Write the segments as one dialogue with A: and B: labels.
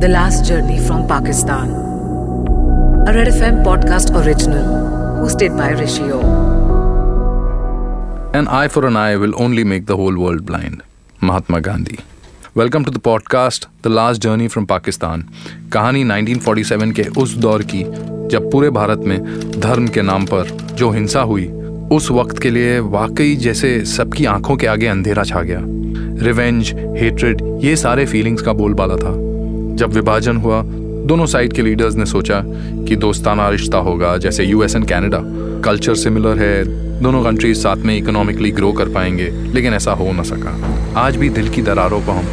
A: The last journey from Pakistan podcast original hosted by Rishi
B: An eye for an eye will only make the whole world blind. Mahatma Gandhi. Welcome to the podcast, The Last Journey from Pakistan. कहानी 1947 के उस दौर की जब पूरे भारत में धर्म के नाम पर जो हिंसा हुई उस वक्त के लिए वाकई जैसे सबकी आँखों के आगे अंधेरा छा गया रिवेंज हेट्रेड ये सारे फीलिंग्स का बोलबाला था जब विभाजन हुआ, दोनों साइड के लीडर्स ने सोचा कि दोस्ताना रिश्ता होगा, जैसे US and Canada culture similar है, दोनों कंट्रीज़ साथ में इकोनॉमिकली ग्रो कर पाएँगे, लेकिन ऐसा हो ना सका। आज भी दिल की दरारों को हम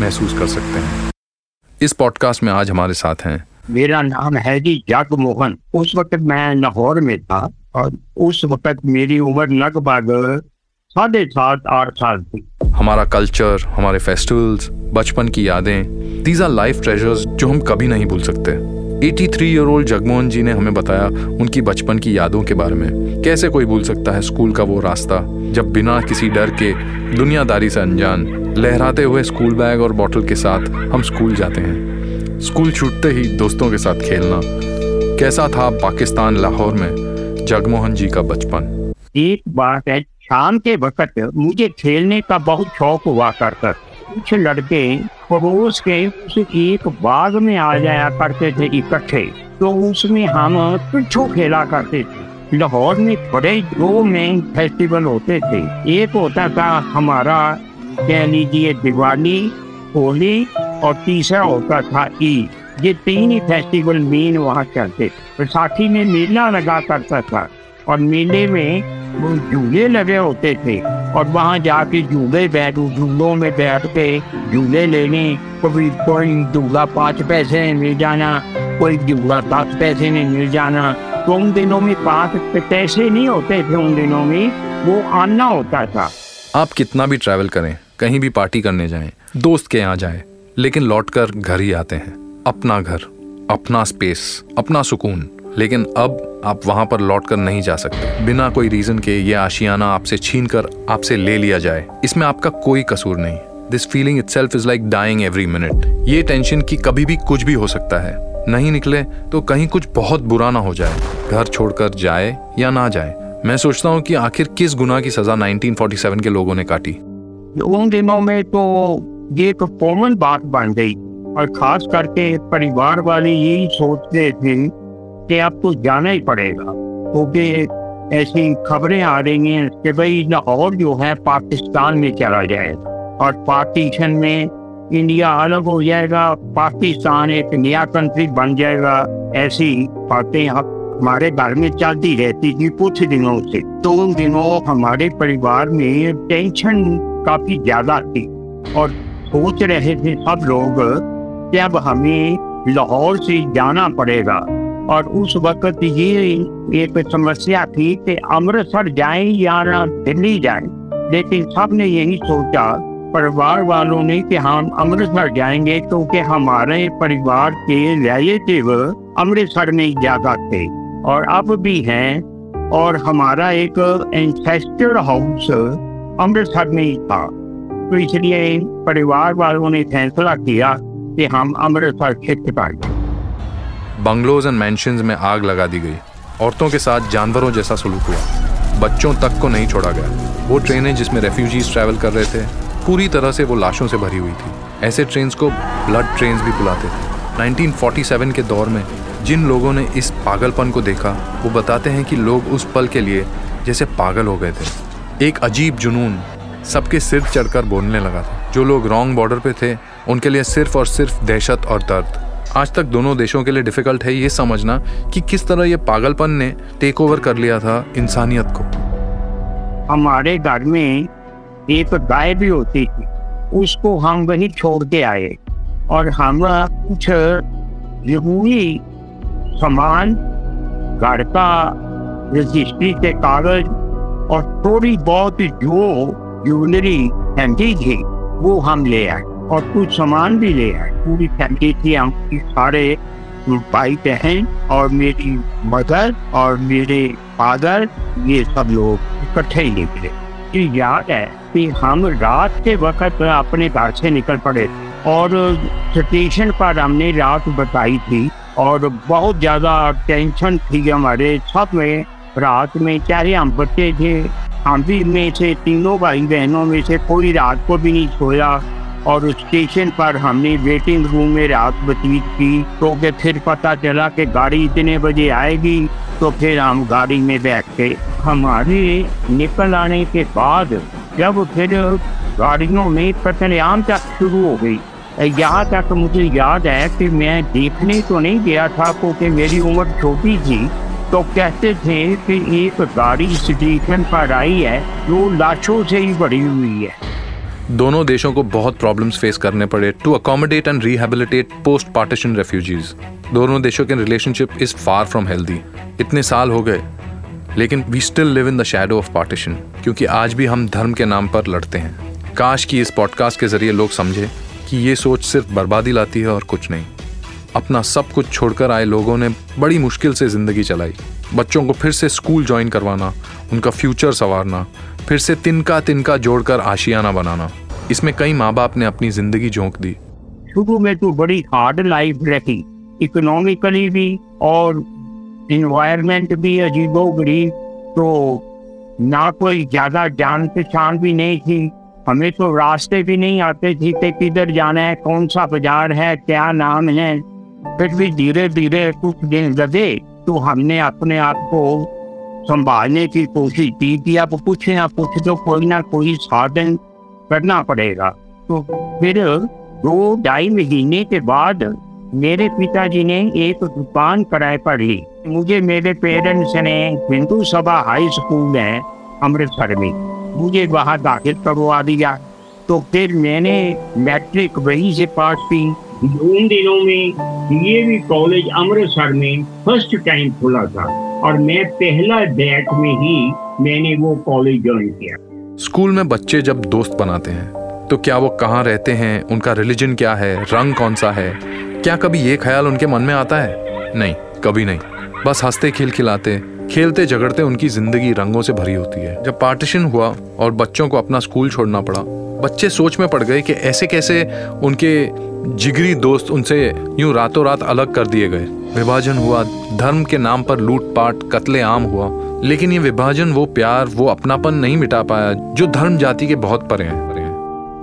B: महसूस कर सकते हैं। इस पॉडकास्ट में आज हमारे साथ हैं।
C: मेरा नाम है जी जगमोहन उस वक्त मैं लाहौर में था और उस वक्त मेरी उम्र लगभग साढ़े सात आठ साल।
B: हमारा कल्चर हमारे फेस्टिवल्स बचपन की यादें दीज आर लाइफ ट्रेजर्स जो हम कभी नहीं भूल सकते। 83 ईयर ओल्ड जगमोहन जी ने हमें बताया उनकी बचपन की यादों के बारे में। कैसे कोई भूल सकता है स्कूल का वो रास्ता जब बिना किसी डर के दुनियादारी से अनजान लहराते हुए स्कूल बैग और बॉटल के साथ हम स्कूल जाते हैं। स्कूल छूटते ही दोस्तों के साथ खेलना। कैसा था पाकिस्तान लाहौर में जगमोहन जी का बचपन?
C: एक बात है शाम के वक्त मुझे खेलने का बहुत शौक हुआ करता। कुछ लड़के पड़ोस के उस एक बाग में आ जाया करते थे इकट्ठे तो उसमें हम पिछू खेला करते थे। लाहौर में बड़े दो मेन फेस्टिवल होते थे। एक होता था हमारा, कह लीजिए दिवाली, होली और तीसरा होता था ईद। ये तीन ही फेस्टिवल मेन वहाँ चलते बैसाखी में मेला लगा करता था। और मेले में वो झूले लगे होते थे। और वहाँ जाके झूले बैठ झूलों में बैठ के झूले लेने कभी कोई झूला पाँच पैसे मिल जाना, कोई झूला दस पैसे में मिल जाना। तो उन दिनों में पाँच पैसे नहीं होते थे, उन दिनों में वो आना होता था।
B: आप कितना भी ट्रैवल करें, कहीं भी पार्टी करने जाएँ, दोस्त के यहाँ जाएँ, लेकिन लौटकर घर ही आते हैं। अपना घर, अपना स्पेस अपना सुकून। लेकिन अब आप वहाँ पर लौट कर नहीं जा सकते। बिना कोई रीजन के ये आशियाना आपसे छीन कर आपसे ले लिया जाए। इसमें आपका कोई कसूर नहीं। This feeling itself is like dying every minute ये टेंशन की कभी भी कुछ भी हो सकता है। नहीं निकले तो कहीं कुछ बहुत बुरा ना हो जाए। घर छोड़कर जाए या ना जाए। मैं सोचता हूँ कि आखिर किस गुना की सजा 1947 के लोगों ने काटी।
C: उन दिनों में तो ये तो कॉमन बात बन गई। और खास करके परिवार वाले यही सोचते थे कि आपको जाना ही पड़ेगा। क्योंकि तो ऐसी खबरें आ रही हैं कि भाई लाहौर जो है पाकिस्तान में चला जाएगा और पार्टीशन में इंडिया अलग हो जाएगा, पाकिस्तान एक नया कंट्री बन जाएगा, ऐसी बातें हमारे घर में चलती रहती थी कुछ दिनों से। तो उन दिनों हमारे परिवार में टेंशन काफ़ी ज़्यादा थी और सोच रहे थे सब लोग कि अब हमें लाहौर से जाना पड़ेगा। और उस वक्त ये एक समस्या थी कि अमृतसर जाए या दिल्ली जाए। लेकिन सबने यही सोचा, परिवार वालों ने कि हम अमृतसर जाएँगे क्योंकि हमारे परिवार के रिलेटिव अमृतसर में ज़्यादा थे और अब भी हैं और हमारा एक एंसेस्टर हाउस अमृतसर में ही था। तो इसलिए परिवार वालों ने फैसला किया कि हम अमृतसर शिफ्ट कर
B: बंगलोज एंड मैंशन में आग लगा दी गई। औरतों के साथ जानवरों जैसा सलूक हुआ। बच्चों तक को नहीं छोड़ा गया। वो ट्रेनें जिसमें रेफ्यूजीज ट्रैवल कर रहे थे, पूरी तरह से वो लाशों से भरी हुई थी। ऐसे ट्रेन को ब्लड ट्रेन भी बुलाते थे। 1947 के दौर में जिन लोगों ने इस पागलपन को देखा, वो बताते हैं कि लोग उस पल के लिए जैसे पागल हो गए थे। एक अजीब जुनून सबके सिर चढ़कर बोलने लगा था। जो लोग रॉन्ग बॉर्डर पे थे, उनके लिए सिर्फ़ और सिर्फ़ दहशत और दर्द। आज तक दोनों देशों के लिए डिफ़िकल्ट है ये समझना कि किस तरह ये पागलपन ने टेक ओवर कर लिया था इंसानियत को।
C: हमारे घर में एक गाय भी होती थी, उसको हम वही छोड़ के आए और हम कुछ ज़रूरी सामान घर का रजिस्ट्री के कागज़ और थोड़ी बहुत जो ज्वेलरी थी, वो हम ले आए। और कुछ सामान भी ले आए। पूरी फैमिली थी हम सारे भाई बहन और मेरी मदर और मेरे फादर, ये सब लोग इकट्ठे ही निकले ये याद है कि हम रात के वक्त अपने घर से निकल पड़े और स्टेशन पर हमने रात बताई थी और बहुत ज़्यादा टेंशन थी हमारे सब में। रात में चाहे हम बच्चे थे, हम भी में से तीनों भाई बहनों में से कोई रात को भी नहीं सोया। और उस स्टेशन पर हमने वेटिंग रूम में रात बतीत की। तो कि फिर पता चला कि गाड़ी इतने बजे आएगी तो फिर हम गाड़ी में बैठ के हमारे निकल आने के बाद जब फिर गाड़ियों में पतलेआम तक शुरू हो गई। यहाँ तक मुझे याद है कि मैं देखने तो नहीं गया था, क्योंकि मेरी उम्र छोटी थी। तो कहते थे कि एक गाड़ी स्टेशन पर आई है, जो लाशों से ही भरी हुई है।
B: दोनों देशों को बहुत प्रॉब्लम्स फेस करने पड़े to accommodate and rehabilitate post partition refugees दोनों देशों के relationship is far from healthy इतने साल हो गए, लेकिन we still live in the shadow of partition क्योंकि आज भी हम धर्म के नाम पर लड़ते हैं। काश कि इस पॉडकास्ट के ज़रिए लोग समझे कि ये सोच सिर्फ़ बर्बादी लाती है और कुछ नहीं। अपना सब कुछ छोड़कर आए लोगों ने बड़ी मुश्किल से ज़िंदगी चलाई। बच्चों को फिर से स्कूल ज्वाइन करवाना, उनका फ्यूचर संवारना, फिर से तिनका तिनका जोड़कर आशियाना बनाना। इसमें कई माँ बाप ने अपनी ज़िंदगी झोंक दी।
C: शुरू में तो बड़ी हार्ड लाइफ रही इकोनॉमिकली भी और इन्वायरमेंट भी अजीबो गरीब तो ना कोई ज़्यादा जान पहचान भी नहीं थी। हमें तो रास्ते भी नहीं आते थे किधर जाना है कौन सा बाज़ार है, क्या नाम है। फिर भी धीरे धीरे कुछ दिन लगे तो हमने अपने आप को संभालने की कोशिश की कि अब कुछ ना कुछ तो कोई ना कोई साधन करना पड़ेगा। तो फिर दो ढाई महीने के बाद मेरे पिताजी ने एक दुकान किराए पर ली। मुझे मेरे पेरेंट्स ने हिंदू सभा हाई स्कूल है अमृतसर में मुझे वहाँ दाखिल करवा दिया। तो फिर मैंने मैट्रिक वहीं से पास की। उन दिनों में ये भी कॉलेज अमृतसर में फ़र्स्ट टाइम खुला था और मैं पहला बैच में ही मैंने वो कॉलेज ज्वाइन किया।
B: स्कूल में बच्चे जब दोस्त बनाते हैं तो क्या वो कहाँ रहते हैं, उनका रिलीजन क्या है, रंग कौन सा है, क्या कभी ये ख्याल उनके मन में आता है? नहीं, कभी नहीं। बस हँसते खिल खिलाते खेलते झगड़ते उनकी ज़िंदगी रंगों से भरी होती है। जब पार्टीशन हुआ और बच्चों को अपना स्कूल छोड़ना पड़ा, बच्चे सोच में पड़ गए कि ऐसे कैसे उनके जिगरी दोस्त उनसे यूँ रातों रात अलग कर दिए गए। विभाजन हुआ। धर्म के नाम पर लूटपाट कत्ले आम हुआ। लेकिन ये विभाजन, वो प्यार, वो अपनापन नहीं मिटा पाया, जो धर्म जाति के बहुत परे हैं।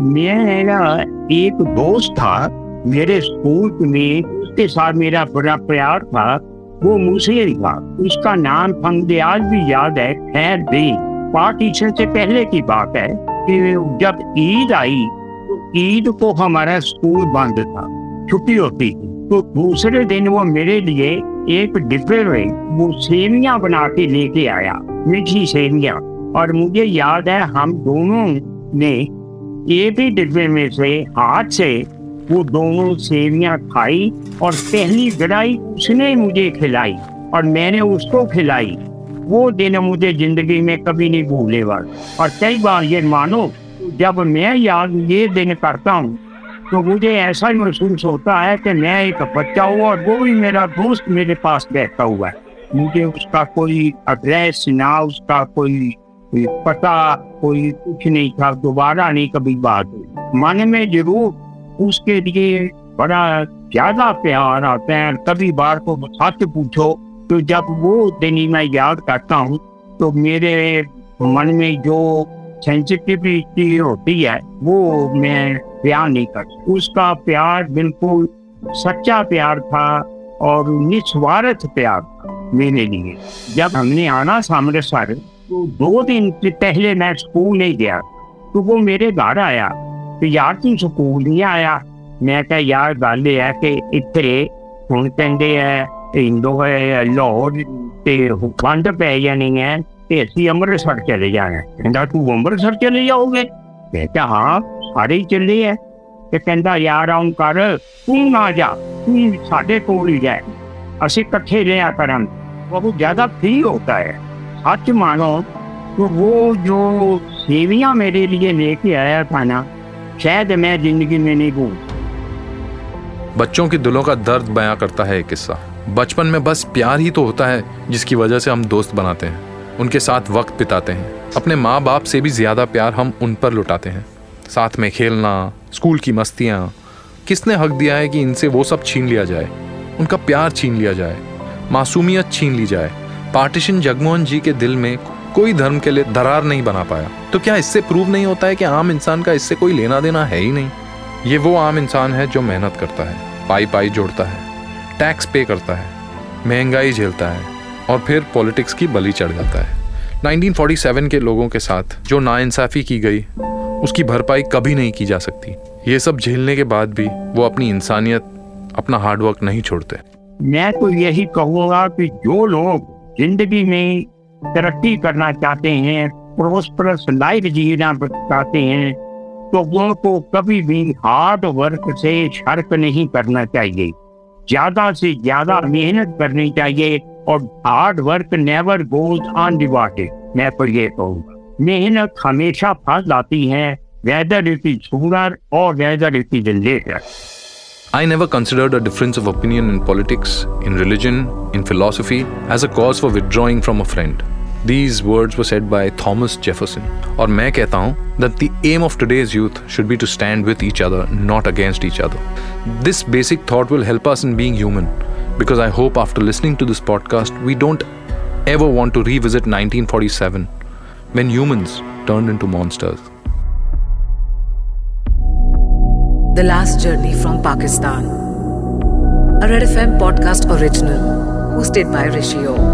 C: मेरा एक दोस्त था, मेरे स्कूल में, उसके साथ मेरा बड़ा प्यार था, वो मुझे था। उसका नाम हमें आज भी याद है, खैर दे पार्टीशन से पहले की बात है कि जब ईद आई तो ईद को हमारा स्कूल बंद था। छुट्टी होती थी। तो दूसरे दिन वो मेरे लिए एक डिब्बे में वो सेविया बना के लेके आया, मीठी सेवियाँ। और मुझे याद है, हम दोनों ने एक ही डिब्बे में से हाथ से वो दोनों सेवियाँ खाई और पहली गड़ाई उसने मुझे खिलाई और मैंने उसको खिलाई। वो दिन मुझे ज़िंदगी में कभी नहीं भूले और कई बार ये मानो, जब मैं याद ये दिन करता हूँ तो मुझे ऐसा ही महसूस होता है कि मैं एक बच्चा हूँ और वो भी मेरा दोस्त मेरे पास बैठा हुआ है। मुझे उसका कोई एड्रेस ना उसका कोई, पता कोई कुछ नहीं था दोबारा नहीं कभी बात मन में ज़रूर उसके लिए बड़ा ज़्यादा प्यार आता है कभी बार को सच पूछो तो जब वो दिन मैं याद करता हूँ तो मेरे मन में जो सेंसिटिविटी होती है वो मैं बयान नहीं कर उसका प्यार बिल्कुल सच्चा प्यार था और निस्वार्थ प्यार था मेरे लिए जब हमने आना अमृतसर तो दो दिन पहले मैं स्कूल नहीं गया तो वो मेरे घर आया तो यार तू स्कूल नहीं आया मैं क्या यार गल है कि इतने हूँ कहते है हिंदू लाहौर वंड पै जानी है ਤੇ ਅਸੀਂ ਅੰਮ੍ਰਿਤਸਰ ਚਲੇ ਜਾਣਾ ਕਹਿੰਦਾ ਤੂੰ ਅੰਮ੍ਰਿਤਸਰ ਚਲੇ ਜਾਓਗੇ ਮੈਂ ਕਿਹਾ ਹਾਂ ਸਾਰੇ ਹੀ ਚੱਲੇ ਐ ਤੇ ਕਹਿੰਦਾ ਯਾਰ ਆਉਂ ਕਰ ਤੂੰ ਨਾ ਜਾ ਤੂੰ ਸਾਡੇ ਕੋਲ ਹੀ ਜਾ ਅਸੀਂ ਇਕੱਠੇ ਰਿਹਾ ਕਰਾਂ बहुत ज्यादा फ्री होता है सच मानो तो वो जो सेवियां मेरे लिए लेके आया था ना शायद मैं जिंदगी में नहीं भूल
B: बच्चों के दिलों का दर्द बयां करता है एक किस्सा बचपन में बस प्यार ही तो होता है जिसकी वजह से हम दोस्त बनाते हैं उनके साथ वक्त बिताते हैं। अपने माँ बाप से भी ज़्यादा प्यार हम उन पर लुटाते हैं। साथ में खेलना, स्कूल की मस्तियाँ, किसने हक दिया है कि इनसे वो सब छीन लिया जाए? उनका प्यार छीन लिया जाए, मासूमियत छीन ली जाए। पार्टीशन जगमोहन जी के दिल में कोई धर्म के लिए दरार नहीं बना पाया। तो क्या इससे प्रूव नहीं होता है कि आम इंसान का इससे कोई लेना देना है ही नहीं? ये वो आम इंसान है जो मेहनत करता है पाई पाई जोड़ता है, टैक्स पे करता है, महँगाई झेलता है और फिर पॉलिटिक्स की बलि चढ़ जाता है। 1947 के लोगों के साथ जो नाइंसाफ़ी की गई, उसकी भरपाई कभी नहीं की जा सकती। ये सब झेलने के बाद भी वो अपनी इंसानियत, अपना हार्डवर्क नहीं छोड़ते।
C: मैं तो यही कहूँगा कि जो लोग ज़िंदगी में तरक्की करना चाहते हैं प्रोस्परस लाइफ जीना चाहते हैं तो वो को कभी भी हार्ड वर्क से शर्क नहीं करना चाहिए। ज़्यादा से ज़्यादा मेहनत करनी चाहिए और hard work never goes unrewarded मैं तो ये कहूँगा मेहनत हमेशा फल लाती है वेदर इट इज़ सूनर और whether it is later
B: I never considered a difference of opinion in politics, in religion, in philosophy as a cause for withdrawing from a friend. These words were said by Thomas Jefferson. और मैं कहता हूँ that the aim of today's youth should be to stand with each other, not against each other. This basic thought will help us in being human because I hope after listening to this podcast, we don't ever want to revisit 1947 when humans turned into monsters.
A: The Last Journey from Pakistan. A Red FM podcast original hosted by Rishi.